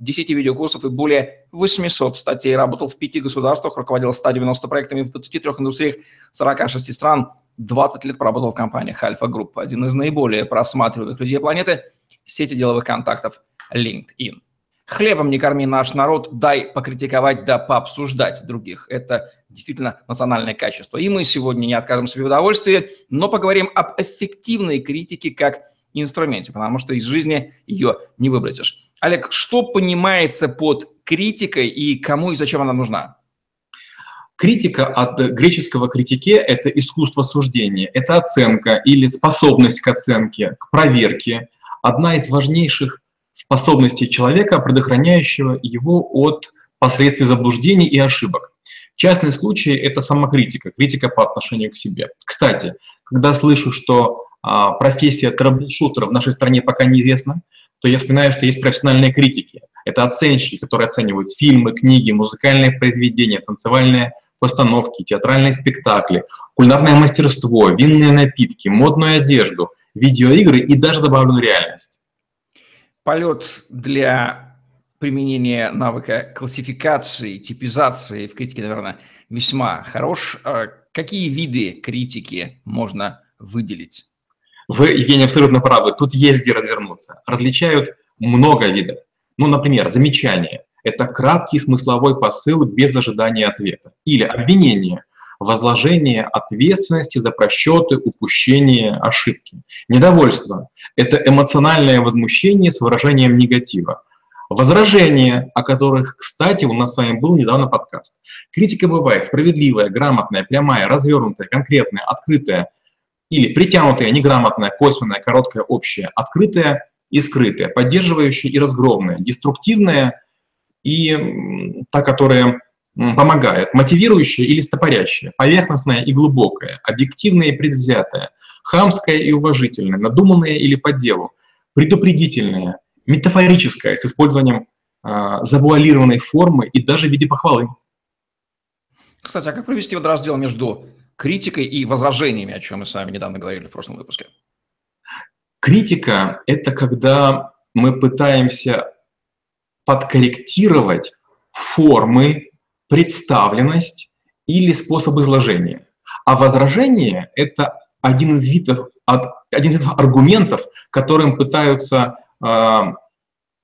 10 видеокурсов и более 800 статей. Работал в пяти государствах, руководил 190 проектами в 23 индустриях 46 стран. 20 лет проработал в компаниях Альфа Групп, один из наиболее просматриваемых людей планеты, сети деловых контактов LinkedIn. Хлебом не корми наш народ, дай покритиковать да пообсуждать других. Это действительно национальное качество. И мы сегодня не откажем себе в удовольствии, но поговорим об эффективной критике как инструменте, потому что из жизни ее не выбросишь. Олег, что понимается под критикой и кому и зачем она нужна? Критика от греческого критике – это искусство суждения, это оценка или способность к оценке, к проверке. Одна из важнейших способностей человека, предохраняющего его от последствий заблуждений и ошибок. Частный случай – это самокритика, критика по отношению к себе. Кстати, когда слышу, что а, профессия трэблшутера в нашей стране пока неизвестна, то я вспоминаю, что есть профессиональные критики. Это оценщики, которые оценивают фильмы, книги, музыкальные произведения, танцевальные постановки, театральные спектакли, кулинарное мастерство, винные напитки, модную одежду, видеоигры и даже добавленную реальность полет для применения навыка классификации, типизации в критике, наверное, весьма хорош. А какие виды критики можно выделить? Вы, Евгений, абсолютно правы. Тут есть где развернуться. Различают много видов. Ну, например, замечание – это краткий смысловой посыл без ожидания ответа. Или обвинение возложение ответственности за просчеты, упущения, ошибки. Недовольство – это эмоциональное возмущение с выражением негатива. Возражения, о которых, кстати, у нас с вами был недавно подкаст. Критика бывает справедливая, грамотная, прямая, развернутая, конкретная, открытая или притянутая, неграмотная, косвенная, короткая, общая, открытая и скрытая, поддерживающая и разгромная, деструктивная и та, которая помогает. Мотивирующее или стопорящее, поверхностное и глубокое, объективное и предвзятое, хамское и уважительное, надуманное или по делу, предупредительное, метафорическое с использованием э, завуалированной формы и даже в виде похвалы. Кстати, а как провести вот раздел между критикой и возражениями, о чем мы с вами недавно говорили в прошлом выпуске? Критика – это когда мы пытаемся подкорректировать формы представленность или способ изложения. А возражение – это один из видов, один из видов аргументов, которым пытаются э,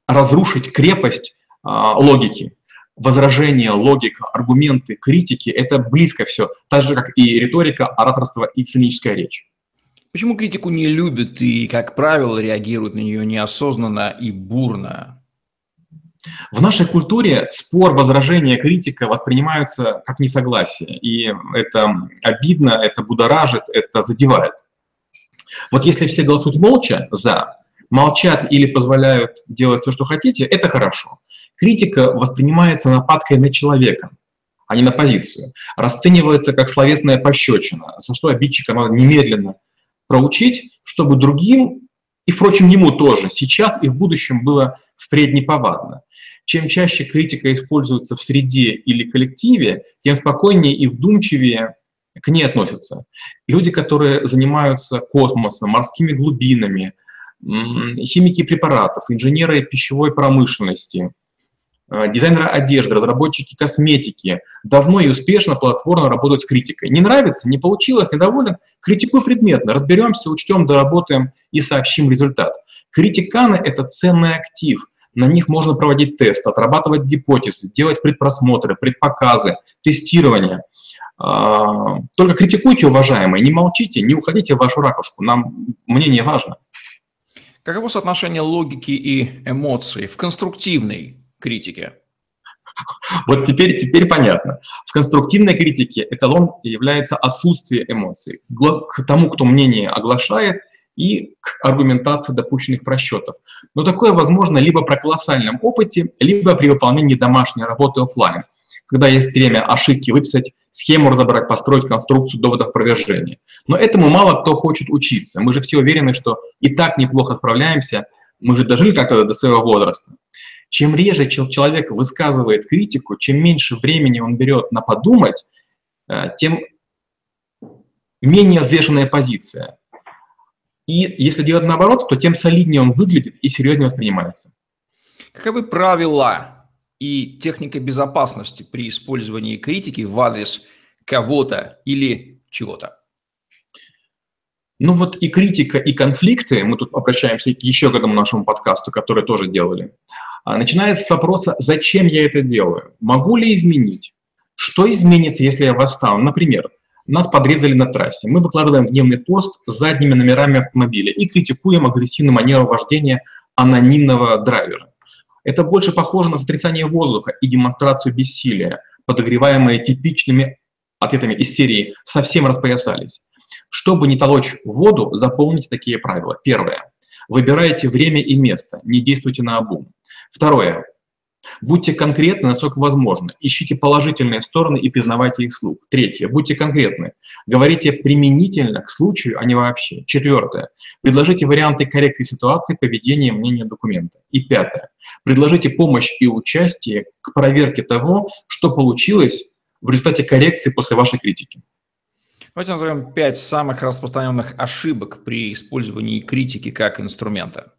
разрушить крепость э, логики. Возражение, логика, аргументы, критики – это близко все, так же, как и риторика, ораторство и сценическая речь. Почему критику не любят и, как правило, реагируют на нее неосознанно и бурно? В нашей культуре спор, возражение, критика воспринимаются как несогласие. И это обидно, это будоражит, это задевает. Вот если все голосуют молча за, молчат или позволяют делать все, что хотите, это хорошо. Критика воспринимается нападкой на человека, а не на позицию. Расценивается как словесная пощечина, за что обидчика надо немедленно проучить, чтобы другим, и, впрочем, ему тоже, сейчас и в будущем было впредь неповадно. Чем чаще критика используется в среде или коллективе, тем спокойнее и вдумчивее к ней относятся. Люди, которые занимаются космосом, морскими глубинами, химики препаратов, инженеры пищевой промышленности, дизайнеры одежды, разработчики косметики давно и успешно платформно работают с критикой. Не нравится, не получилось, недоволен, критикуй предметно, разберемся, учтем, доработаем и сообщим результат. Критиканы – это ценный актив – на них можно проводить тест, отрабатывать гипотезы, делать предпросмотры, предпоказы, тестирование. А, только критикуйте, уважаемые, не молчите, не уходите в вашу ракушку, нам мнение важно. Каково соотношение логики и эмоций в конструктивной критике? Вот теперь, теперь понятно. В конструктивной критике эталон является отсутствие эмоций. К тому, кто мнение оглашает – и к аргументации допущенных просчетов. Но такое возможно либо при колоссальном опыте, либо при выполнении домашней работы офлайн. когда есть время ошибки выписать, схему разобрать, построить конструкцию доводов опровержения. Но этому мало кто хочет учиться. Мы же все уверены, что и так неплохо справляемся, мы же дожили как-то до своего возраста. Чем реже человек высказывает критику, чем меньше времени он берет на подумать, э, тем менее взвешенная позиция. И если делать наоборот, то тем солиднее он выглядит и серьезнее воспринимается. Каковы правила и техника безопасности при использовании критики в адрес кого-то или чего-то? Ну вот и критика, и конфликты, мы тут обращаемся еще к этому нашему подкасту, который тоже делали, начинается с вопроса, зачем я это делаю? Могу ли изменить? Что изменится, если я восстану? Например, нас подрезали на трассе. Мы выкладываем гневный пост с задними номерами автомобиля и критикуем агрессивную манеру вождения анонимного драйвера. Это больше похоже на сотрясание воздуха и демонстрацию бессилия, подогреваемые типичными ответами из серии «совсем распоясались». Чтобы не толочь воду, заполните такие правила. Первое. Выбирайте время и место, не действуйте на обум. Второе. Будьте конкретны, насколько возможно. Ищите положительные стороны и признавайте их вслух. Третье. Будьте конкретны. Говорите применительно к случаю, а не вообще. Четвертое. Предложите варианты коррекции ситуации, поведения, мнения документа. И пятое. Предложите помощь и участие к проверке того, что получилось в результате коррекции после вашей критики. Давайте назовем пять самых распространенных ошибок при использовании критики как инструмента.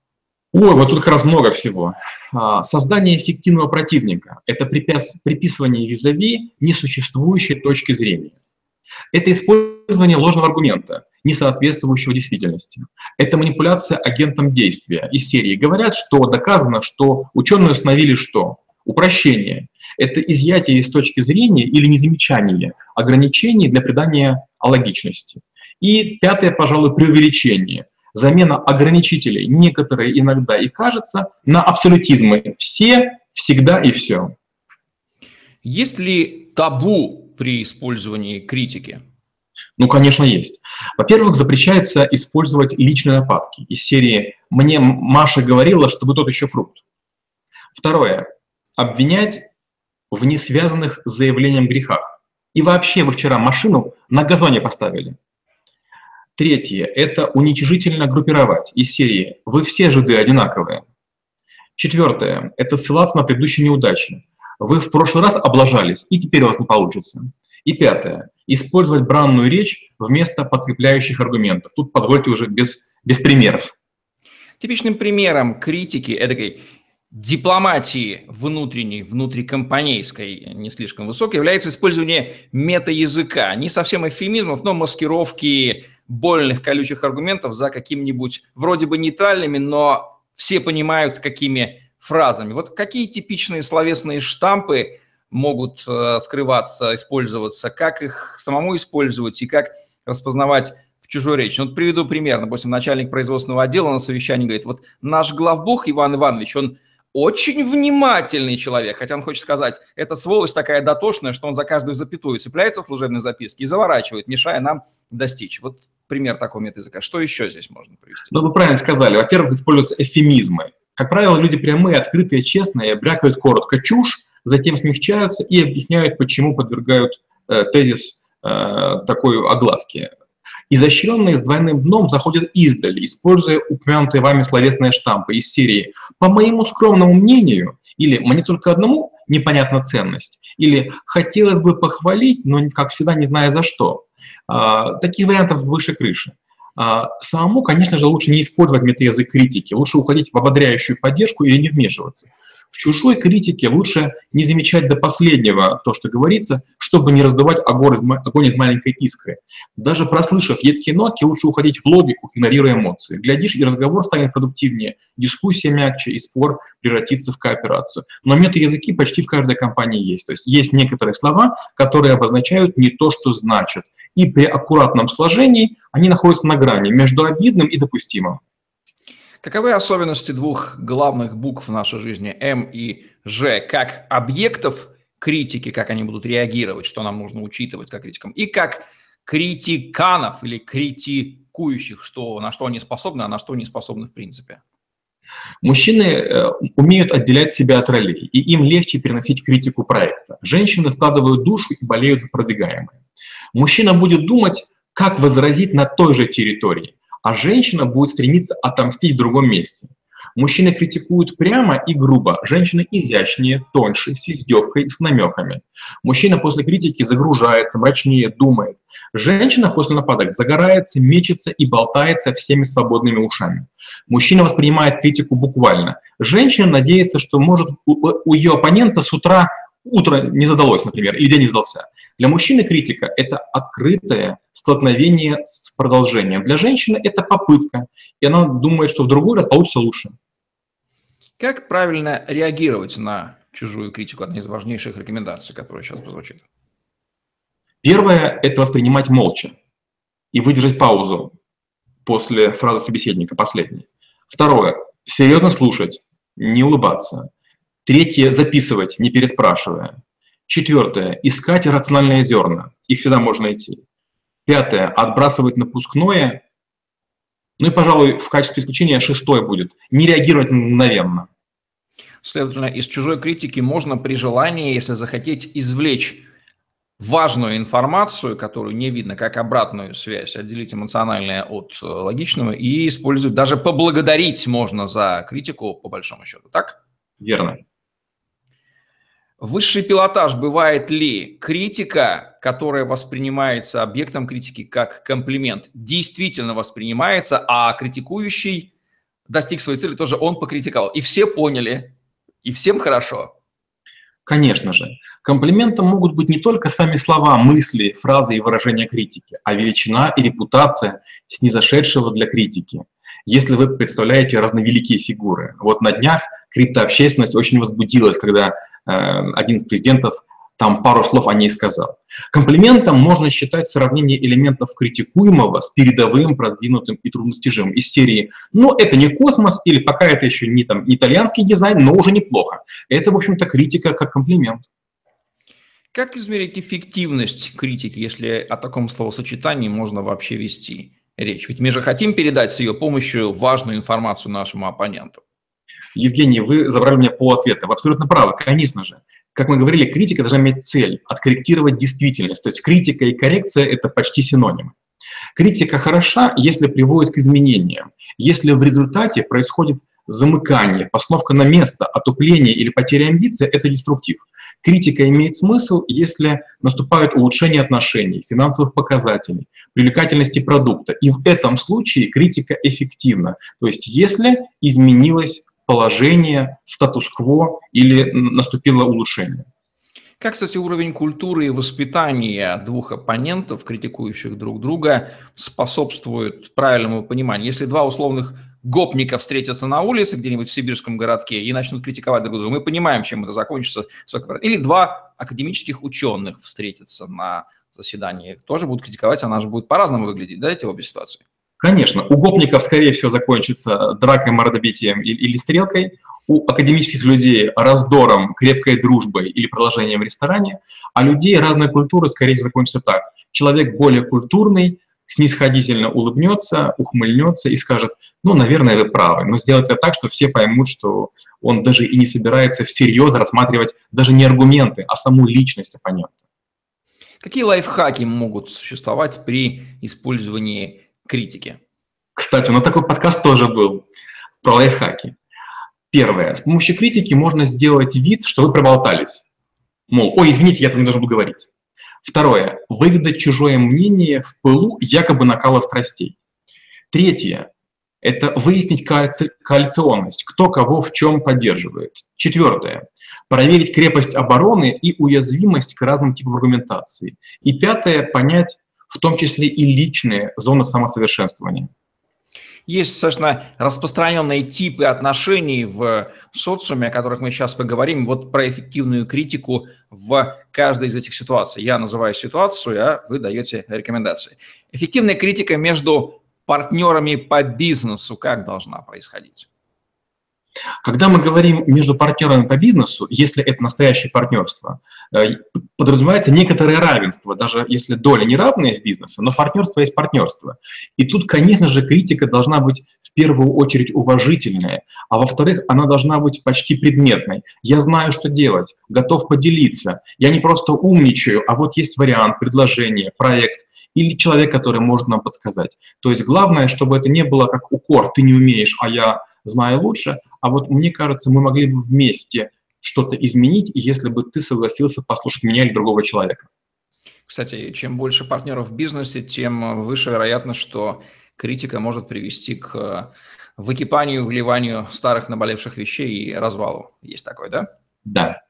Ой, вот тут как раз много всего. А, создание эффективного противника – это приписывание визави несуществующей точки зрения. Это использование ложного аргумента, не соответствующего действительности. Это манипуляция агентом действия из серии. Говорят, что доказано, что ученые установили что? Упрощение. Это изъятие из точки зрения или незамечание ограничений для придания алогичности. И пятое, пожалуй, преувеличение – замена ограничителей, некоторые иногда и кажется, на абсолютизмы. Все, всегда и все. Есть ли табу при использовании критики? Ну, конечно, есть. Во-первых, запрещается использовать личные нападки из серии «Мне Маша говорила, что вы тот еще фрукт». Второе. Обвинять в несвязанных с заявлением грехах. И вообще вы вчера машину на газоне поставили. Третье – это уничижительно группировать из серии «Вы все жиды одинаковые». Четвертое – это ссылаться на предыдущие неудачи. Вы в прошлый раз облажались, и теперь у вас не получится. И пятое – использовать бранную речь вместо подкрепляющих аргументов. Тут позвольте уже без, без примеров. Типичным примером критики этой дипломатии внутренней, внутрикомпанейской, не слишком высокой, является использование метаязыка. Не совсем эфемизмов, но маскировки больных колючих аргументов за какими-нибудь вроде бы нейтральными, но все понимают, какими фразами. Вот какие типичные словесные штампы могут э, скрываться, использоваться, как их самому использовать и как распознавать в чужой речи. Вот приведу пример. Допустим, начальник производственного отдела на совещании говорит, вот наш главбух Иван Иванович, он очень внимательный человек, хотя он хочет сказать, это сволочь такая дотошная, что он за каждую запятую цепляется в служебной записке и заворачивает, мешая нам достичь. Вот пример такого метаязыка. Что еще здесь можно привести? Ну, вы правильно сказали. Во-первых, используются эфемизмы. Как правило, люди прямые, открытые, честные, брякают коротко чушь, затем смягчаются и объясняют, почему подвергают э, тезис э, такой огласке. Изощренные с двойным дном заходят издали, используя упомянутые вами словесные штампы из серии «по моему скромному мнению» или «мне только одному непонятна ценность» или «хотелось бы похвалить, но, как всегда, не зная за что». А, таких вариантов выше крыши. А, самому, конечно же, лучше не использовать метаязык критики, лучше уходить в ободряющую поддержку или не вмешиваться. В чужой критике лучше не замечать до последнего то, что говорится, чтобы не раздувать огонь из, огонь из маленькой искры. Даже прослышав едкие нотки, лучше уходить в логику, игнорируя эмоции. Глядишь, и разговор станет продуктивнее, дискуссия мягче, и спор превратится в кооперацию. Но метаязыки почти в каждой компании есть. То есть есть некоторые слова, которые обозначают не то, что значат и при аккуратном сложении они находятся на грани между обидным и допустимым. Каковы особенности двух главных букв в нашей жизни, М и Ж, как объектов критики, как они будут реагировать, что нам нужно учитывать как критикам, и как критиканов или критикующих, что, на что они способны, а на что не способны в принципе? Мужчины э, умеют отделять себя от ролей, и им легче переносить критику проекта. Женщины вкладывают душу и болеют за продвигаемое. Мужчина будет думать, как возразить на той же территории, а женщина будет стремиться отомстить в другом месте. Мужчины критикуют прямо и грубо, женщины изящнее, тоньше, с издевкой, с намеками. Мужчина после критики загружается, мрачнее, думает. Женщина после нападок загорается, мечется и болтается всеми свободными ушами. Мужчина воспринимает критику буквально. Женщина надеется, что может у, у ее оппонента с утра утро не задалось, например, или день не задался. Для мужчины критика – это открытое столкновение с продолжением. Для женщины это попытка, и она думает, что в другой раз получится лучше. Как правильно реагировать на чужую критику? Одна из важнейших рекомендаций, которая сейчас прозвучит. Первое – это воспринимать молча и выдержать паузу после фразы собеседника, последней. Второе – серьезно слушать, не улыбаться. Третье – записывать, не переспрашивая. Четвертое – искать рациональные зерна. Их всегда можно найти. Пятое – отбрасывать напускное ну и, пожалуй, в качестве исключения шестое будет – не реагировать мгновенно. Следовательно, из чужой критики можно при желании, если захотеть, извлечь важную информацию, которую не видно, как обратную связь, отделить эмоциональное от э, логичного и использовать, даже поблагодарить можно за критику, по большому счету, так? Верно. Высший пилотаж бывает ли критика, которая воспринимается объектом критики как комплимент, действительно воспринимается, а критикующий достиг своей цели, тоже он покритиковал. И все поняли, и всем хорошо. Конечно же. Комплиментом могут быть не только сами слова, мысли, фразы и выражения критики, а величина и репутация снизошедшего для критики. Если вы представляете разновеликие фигуры. Вот на днях криптообщественность очень возбудилась, когда один из президентов там пару слов о ней сказал. Комплиментом можно считать сравнение элементов критикуемого с передовым, продвинутым и трудностижимым из серии «Ну, это не космос» или «Пока это еще не там итальянский дизайн, но уже неплохо». Это, в общем-то, критика как комплимент. Как измерить эффективность критики, если о таком словосочетании можно вообще вести речь? Ведь мы же хотим передать с ее помощью важную информацию нашему оппоненту. Евгений, вы забрали меня по ответу. Вы абсолютно правы, конечно же. Как мы говорили, критика должна иметь цель – откорректировать действительность. То есть критика и коррекция – это почти синонимы. Критика хороша, если приводит к изменениям. Если в результате происходит замыкание, постановка на место, отупление или потеря амбиции – это деструктив. Критика имеет смысл, если наступают улучшения отношений, финансовых показателей, привлекательности продукта. И в этом случае критика эффективна. То есть если изменилась положение, статус-кво или наступило улучшение. Как, кстати, уровень культуры и воспитания двух оппонентов, критикующих друг друга, способствует правильному пониманию? Если два условных гопника встретятся на улице где-нибудь в сибирском городке и начнут критиковать друг друга, мы понимаем, чем это закончится. Или два академических ученых встретятся на заседании, тоже будут критиковать, она же будет по-разному выглядеть, да, эти обе ситуации? Конечно, у гопников, скорее всего, закончится дракой, мордобитием или стрелкой, у академических людей раздором, крепкой дружбой или продолжением в ресторане, а людей разной культуры, скорее всего, закончится так. Человек более культурный, снисходительно улыбнется, ухмыльнется и скажет, ну, наверное, вы правы, но сделать это так, что все поймут, что он даже и не собирается всерьез рассматривать даже не аргументы, а саму личность оппонента. Какие лайфхаки могут существовать при использовании критики. Кстати, у нас такой подкаст тоже был про лайфхаки. Первое. С помощью критики можно сделать вид, что вы проболтались. Мол, ой, извините, я там не должен был говорить. Второе. Выведать чужое мнение в пылу якобы накала страстей. Третье. Это выяснить коали... коалиционность, кто кого в чем поддерживает. Четвертое. Проверить крепость обороны и уязвимость к разным типам аргументации. И пятое. Понять, в том числе и личные зоны самосовершенствования. Есть достаточно распространенные типы отношений в социуме, о которых мы сейчас поговорим. Вот про эффективную критику в каждой из этих ситуаций. Я называю ситуацию, а вы даете рекомендации. Эффективная критика между партнерами по бизнесу как должна происходить? Когда мы говорим между партнерами по бизнесу, если это настоящее партнерство, э, подразумевается некоторое равенство, даже если доля не равная в бизнесе, но партнерство есть партнерство. И тут, конечно же, критика должна быть в первую очередь уважительная, а во-вторых, она должна быть почти предметной. Я знаю, что делать, готов поделиться. Я не просто умничаю, а вот есть вариант, предложение, проект или человек, который может нам подсказать. То есть главное, чтобы это не было как укор, ты не умеешь, а я знаю лучше, а вот мне кажется, мы могли бы вместе что-то изменить, если бы ты согласился послушать меня или другого человека. Кстати, чем больше партнеров в бизнесе, тем выше вероятность, что критика может привести к выкипанию, вливанию старых наболевших вещей и развалу. Есть такое, да? Да.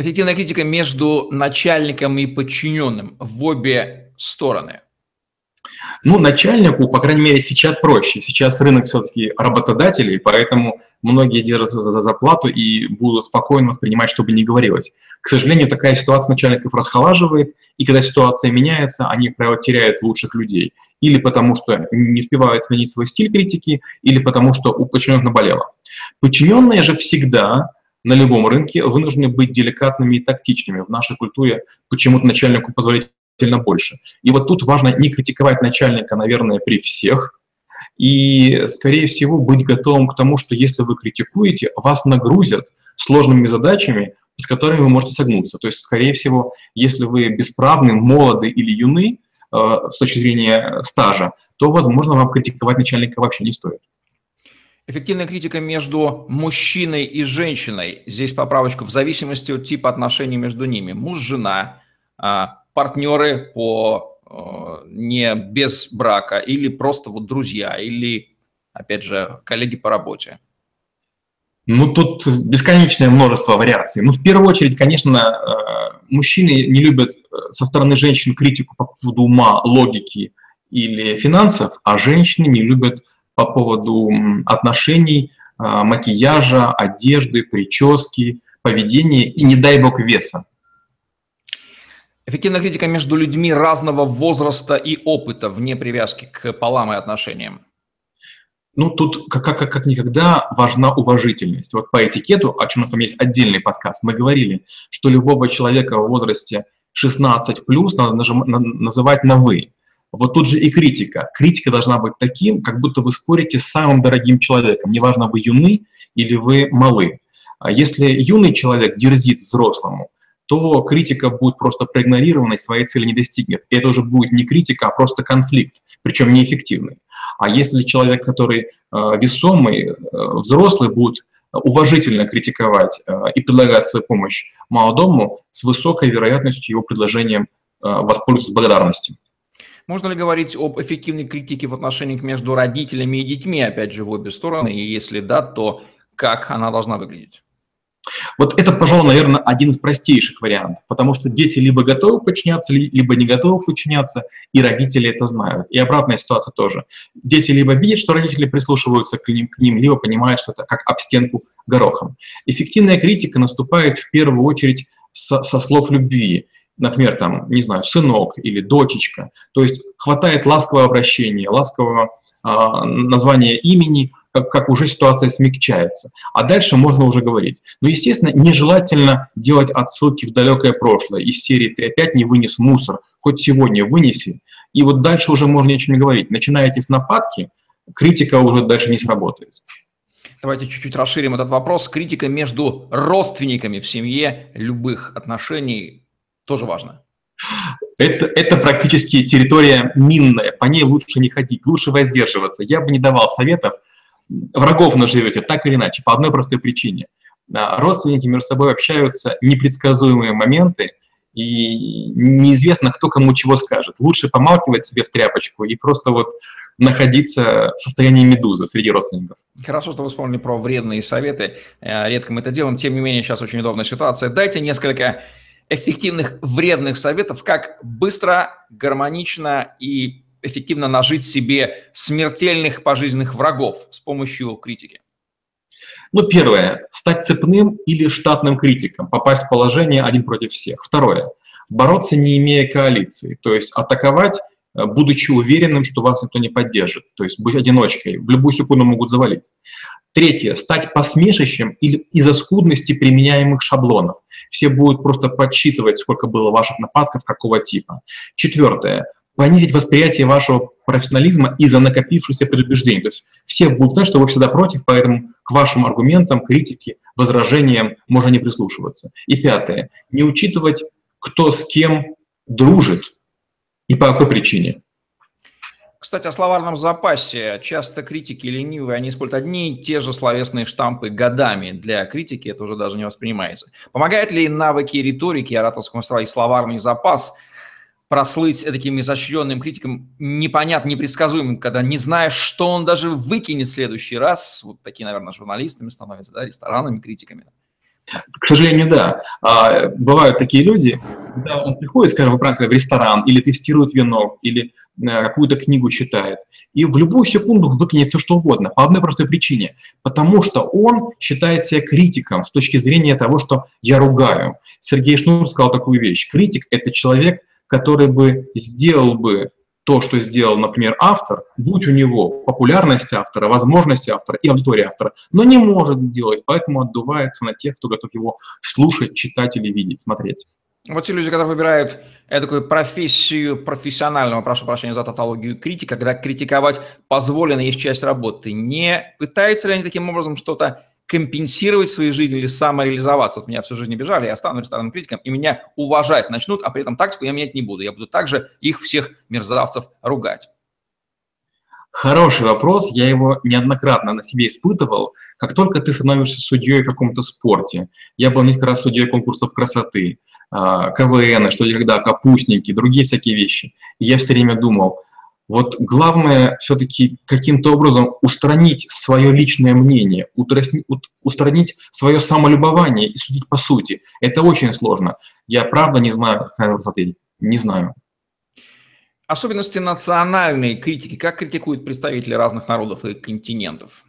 Эффективная критика между начальником и подчиненным в обе стороны – ну, начальнику, по крайней мере, сейчас проще. Сейчас рынок все-таки работодателей, поэтому многие держатся за зарплату и будут спокойно воспринимать, что бы ни говорилось. К сожалению, такая ситуация начальников расхолаживает, и когда ситуация меняется, они, правило, теряют лучших людей. Или потому что не успевают сменить свой стиль критики, или потому что у подчиненных наболело. Подчиненные же всегда на любом рынке вынуждены быть деликатными и тактичными. В нашей культуре почему-то начальнику позволить сильно больше. И вот тут важно не критиковать начальника, наверное, при всех, и, скорее всего, быть готовым к тому, что если вы критикуете, вас нагрузят сложными задачами, с которыми вы можете согнуться. То есть, скорее всего, если вы бесправны, молоды или юны э, с точки зрения стажа, то, возможно, вам критиковать начальника вообще не стоит. Эффективная критика между мужчиной и женщиной. Здесь поправочку в зависимости от типа отношений между ними. Муж-жена, а, партнеры по э, не без брака или просто вот друзья или, опять же, коллеги по работе? Ну, тут бесконечное множество вариаций. Ну, в первую очередь, конечно, э, мужчины не любят э, со стороны женщин критику по поводу ума, логики или финансов, а женщины не любят по поводу отношений, макияжа, одежды, прически, поведения и, не дай бог, веса. Эффективная критика между людьми разного возраста и опыта вне привязки к полам и отношениям. Ну, тут как, как, как никогда важна уважительность. Вот по этикету, о чем у нас есть отдельный подкаст, мы говорили, что любого человека в возрасте 16 плюс надо нажим, на, называть на «вы». Вот тут же и критика. Критика должна быть таким, как будто вы спорите с самым дорогим человеком. Неважно, вы юны или вы малы. А если юный человек дерзит взрослому, то критика будет просто проигнорирована и своей цели не достигнет. И это уже будет не критика, а просто конфликт, причем неэффективный. А если человек, который э, весомый, э, взрослый, будет уважительно критиковать э, и предлагать свою помощь молодому, с высокой вероятностью его предложением воспользоваться благодарностью. Можно ли говорить об эффективной критике в отношениях между родителями и детьми, опять же, в обе стороны? И если да, то как она должна выглядеть? Вот это, пожалуй, наверное, один из простейших вариантов, потому что дети либо готовы подчиняться, либо не готовы подчиняться, и родители это знают. И обратная ситуация тоже. Дети либо видят, что родители прислушиваются к ним, к ним либо понимают, что это как об стенку горохом. Эффективная критика наступает в первую очередь со, со слов любви. Например, там, не знаю, сынок или дочечка. То есть хватает ласкового обращения, ласкового э, названия имени, как, как уже ситуация смягчается. А дальше можно уже говорить. Но, естественно, нежелательно делать отсылки в далекое прошлое. Из серии «Ты опять не вынес мусор, хоть сегодня вынеси». И вот дальше уже можно ничего не говорить. Начинаете с нападки, критика уже дальше не сработает. Давайте чуть-чуть расширим этот вопрос. Критика между родственниками в семье любых отношений тоже важно. Это, это практически территория минная, по ней лучше не ходить, лучше воздерживаться. Я бы не давал советов, врагов наживете, так или иначе, по одной простой причине. Родственники между собой общаются, непредсказуемые моменты, и неизвестно, кто кому чего скажет. Лучше помалкивать себе в тряпочку и просто вот находиться в состоянии медузы среди родственников. Хорошо, что вы вспомнили про вредные советы. Э, редко мы это делаем, тем не менее, сейчас очень удобная ситуация. Дайте несколько эффективных вредных советов, как быстро, гармонично и эффективно нажить себе смертельных пожизненных врагов с помощью критики? Ну, первое, стать цепным или штатным критиком, попасть в положение один против всех. Второе, бороться не имея коалиции, то есть атаковать, э, будучи уверенным, что вас никто не поддержит, то есть быть одиночкой, в любую секунду могут завалить. Третье, стать посмешищем или из-за скудности применяемых шаблонов. Все будут просто подсчитывать, сколько было ваших нападков, какого типа. Четвертое, понизить восприятие вашего профессионализма из-за накопившихся предубеждений. То есть все будут знать, что вы всегда против, поэтому к вашим аргументам, критике, возражениям можно не прислушиваться. И пятое. Не учитывать, кто с кем дружит и по какой причине. Кстати, о словарном запасе. Часто критики ленивые, они используют одни и те же словесные штампы годами. Для критики это уже даже не воспринимается. Помогает ли навыки риторики, ораторского мастерства и словарный запас прослыть таким изощренным критиком непонятно, непредсказуемым, когда не знаешь, что он даже выкинет в следующий раз. Вот такие, наверное, журналистами становятся, да, ресторанными критиками. К сожалению, да. А, бывают такие люди, когда он приходит, скажем, в ресторан, или тестирует вино, или э, какую-то книгу читает, и в любую секунду выкинет все, что угодно, по одной простой причине. Потому что он считает себя критиком с точки зрения того, что я ругаю. Сергей Шнур сказал такую вещь. Критик – это человек, который бы сделал бы то, что сделал, например, автор, будь у него популярность автора, возможности автора и аудитория автора, но не может сделать, поэтому отдувается на тех, кто готов его слушать, читать или видеть, смотреть. Вот те люди, которые выбирают такую профессию профессионального, прошу прощения за тавтологию, критика, когда критиковать позволено, есть часть работы, не пытаются ли они таким образом что-то компенсировать свои жизни или самореализоваться. Вот меня всю жизнь обижали, я стану ресторанным критиком, и меня уважать начнут, а при этом тактику я менять не буду. Я буду также их всех мерзавцев ругать. Хороший вопрос, я его неоднократно на себе испытывал. Как только ты становишься судьей в каком-то спорте, я был несколько раз судьей конкурсов красоты, КВН, что когда капустники, другие всякие вещи. И я все время думал, вот главное все-таки каким-то образом устранить свое личное мнение, устранить свое самолюбование и судить по сути. Это очень сложно. Я правда не знаю, как на это ответить. Не знаю. Особенности национальной критики. Как критикуют представители разных народов и континентов?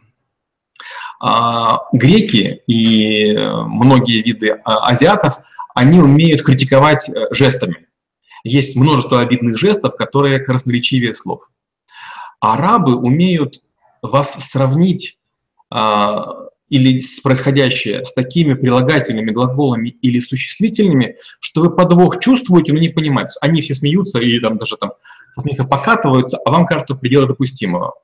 А, греки и многие виды а, азиатов, они умеют критиковать э, жестами есть множество обидных жестов, которые красноречивее слов. арабы умеют вас сравнить а, или с происходящее с такими прилагательными глаголами или существительными, что вы подвох чувствуете, но не понимаете. Они все смеются или там даже там со смеха покатываются, а вам кажется пределы допустимого.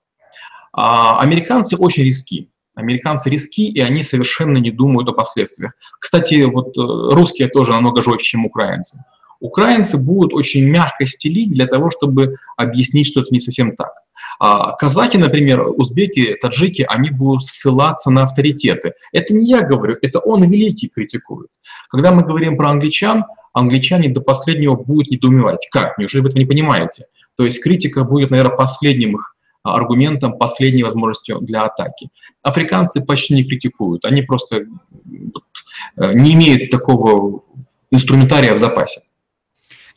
А, американцы очень риски. Американцы риски, и они совершенно не думают о последствиях. Кстати, вот э, русские тоже намного жестче, чем украинцы украинцы будут очень мягко стелить для того, чтобы объяснить, что это не совсем так. А казахи, например, узбеки, таджики, они будут ссылаться на авторитеты. Это не я говорю, это он великий критикует. Когда мы говорим про англичан, англичане до последнего будут недоумевать. Как? Неужели вы это не понимаете? То есть критика будет, наверное, последним их аргументом, последней возможностью для атаки. Африканцы почти не критикуют, они просто э, не имеют такого инструментария в запасе.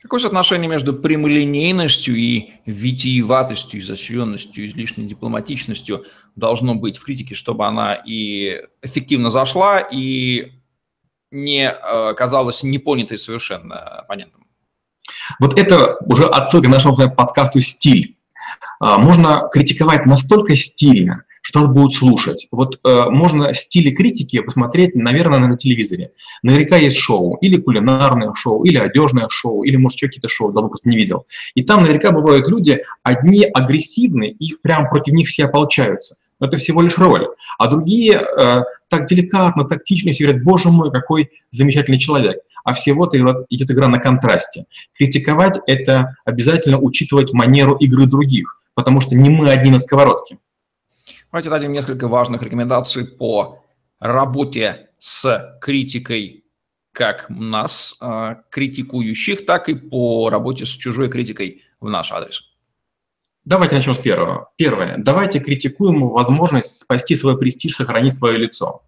Какое соотношение между прямолинейностью и витиеватостью, изощренностью, излишней дипломатичностью должно быть в критике, чтобы она и эффективно зашла, и не э, казалась непонятой совершенно оппонентом? Вот это уже отсылка к нашему подкасту «Стиль». А, можно критиковать настолько стильно, что вас будут слушать. Вот э, можно стили критики посмотреть, наверное, на телевизоре. Наверняка есть шоу, или кулинарное шоу, или одежное шоу, или, может, еще какие-то шоу, давно просто не видел. И там наверняка бывают люди, одни агрессивные, и прям против них все ополчаются. Но это всего лишь роль. А другие э, так деликатно, тактично все говорят, боже мой, какой замечательный человек. А всего-то идет игра на контрасте. Критиковать – это обязательно учитывать манеру игры других, потому что не мы одни на сковородке. Давайте дадим несколько важных рекомендаций по работе с критикой как нас, э, критикующих, так и по работе с чужой критикой в наш адрес. Давайте начнем с первого. Первое. Давайте критикуем возможность спасти свой престиж, сохранить свое лицо.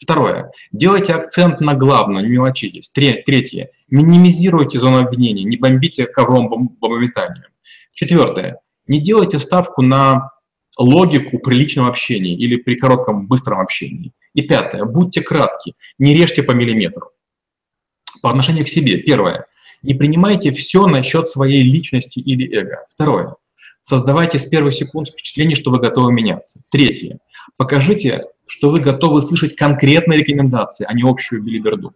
Второе. Делайте акцент на главном, не мелочитесь. Третье. Минимизируйте зону обвинения, не бомбите ковром бомбометанием. Четвертое. Не делайте ставку на логику приличного общения или при коротком быстром общении. И пятое, будьте кратки, не режьте по миллиметру. По отношению к себе. Первое, не принимайте все насчет своей личности или эго. Второе, создавайте с первых секунд впечатление, что вы готовы меняться. Третье, покажите, что вы готовы слышать конкретные рекомендации, а не общую билиберду.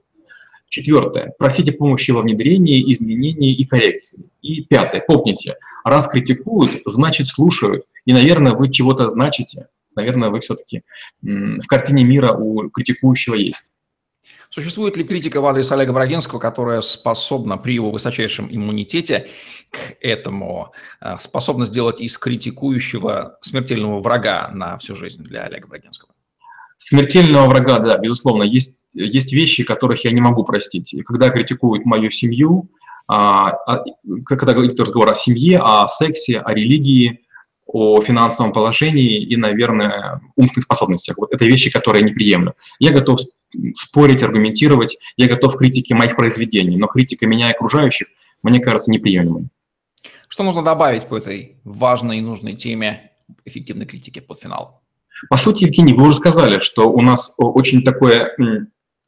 Четвертое. Просите помощи во внедрении, изменении и коррекции. И пятое. Помните, раз критикуют, значит слушают. И, наверное, вы чего-то значите. Наверное, вы все-таки в картине мира у критикующего есть. Существует ли критика в адрес Олега Брагинского, которая способна при его высочайшем иммунитете к этому, э, способна сделать из критикующего смертельного врага на всю жизнь для Олега Брагинского? Смертельного врага, да, безусловно. Есть, есть вещи, которых я не могу простить. И когда критикуют мою семью, а, а, когда говорит разговор о семье, о сексе, о религии, о финансовом положении и, наверное, умственных способностях. Вот это вещи, которые я не. Я готов спорить, аргументировать, я готов к критике моих произведений, но критика меня и окружающих, мне кажется, неприемлемой. Что нужно добавить по этой важной и нужной теме эффективной критики под финал? По сути, Евгений, вы уже сказали, что у нас очень такое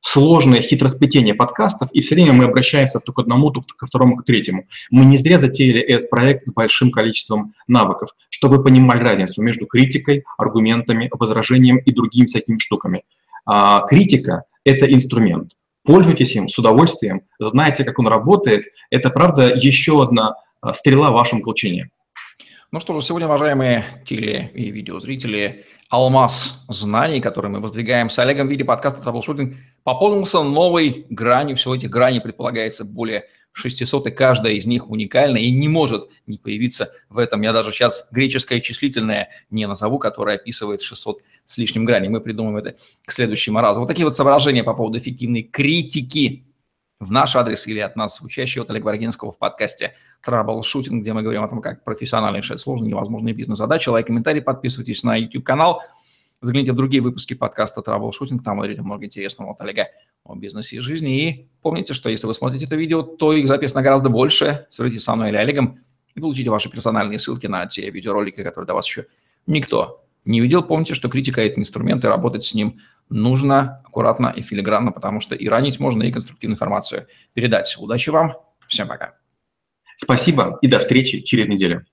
сложное хитросплетение подкастов, и все время мы обращаемся то к одному, то ко второму, к третьему. Мы не зря затеяли этот проект с большим количеством навыков, чтобы вы понимали разницу между критикой, аргументами, возражением и другими всякими штуками. А, критика – это инструмент. Пользуйтесь им с удовольствием, знайте, как он работает. Это, правда, еще одна а, стрела в вашем колчине. Ну что же, сегодня, уважаемые теле- и видеозрители, алмаз знаний, который мы воздвигаем с Олегом в виде подкаста «Траблшутинг», пополнился новой гранью. Всего этих граней предполагается более 600, и каждая из них уникальна и не может не появиться в этом. Я даже сейчас греческое числительное не назову, которое описывает 600 с лишним граней. Мы придумаем это к следующему разу. Вот такие вот соображения по поводу эффективной критики в наш адрес или от нас, учащие от Олега Варгинского в подкасте Troubleshooting, где мы говорим о том, как профессионально решать сложные невозможные бизнес-задачи. Лайк, комментарий, подписывайтесь на YouTube-канал. Загляните в другие выпуски подкаста Troubleshooting, там вы много интересного от Олега о бизнесе и жизни. И помните, что если вы смотрите это видео, то их записано гораздо больше. Свяжитесь со мной или Олегом и получите ваши персональные ссылки на те видеоролики, которые до вас еще никто не видел. Помните, что критика – это инструмент, и работать с ним нужно аккуратно и филигранно, потому что и ранить можно, и конструктивную информацию передать. Удачи вам. Всем пока. Спасибо и до встречи через неделю.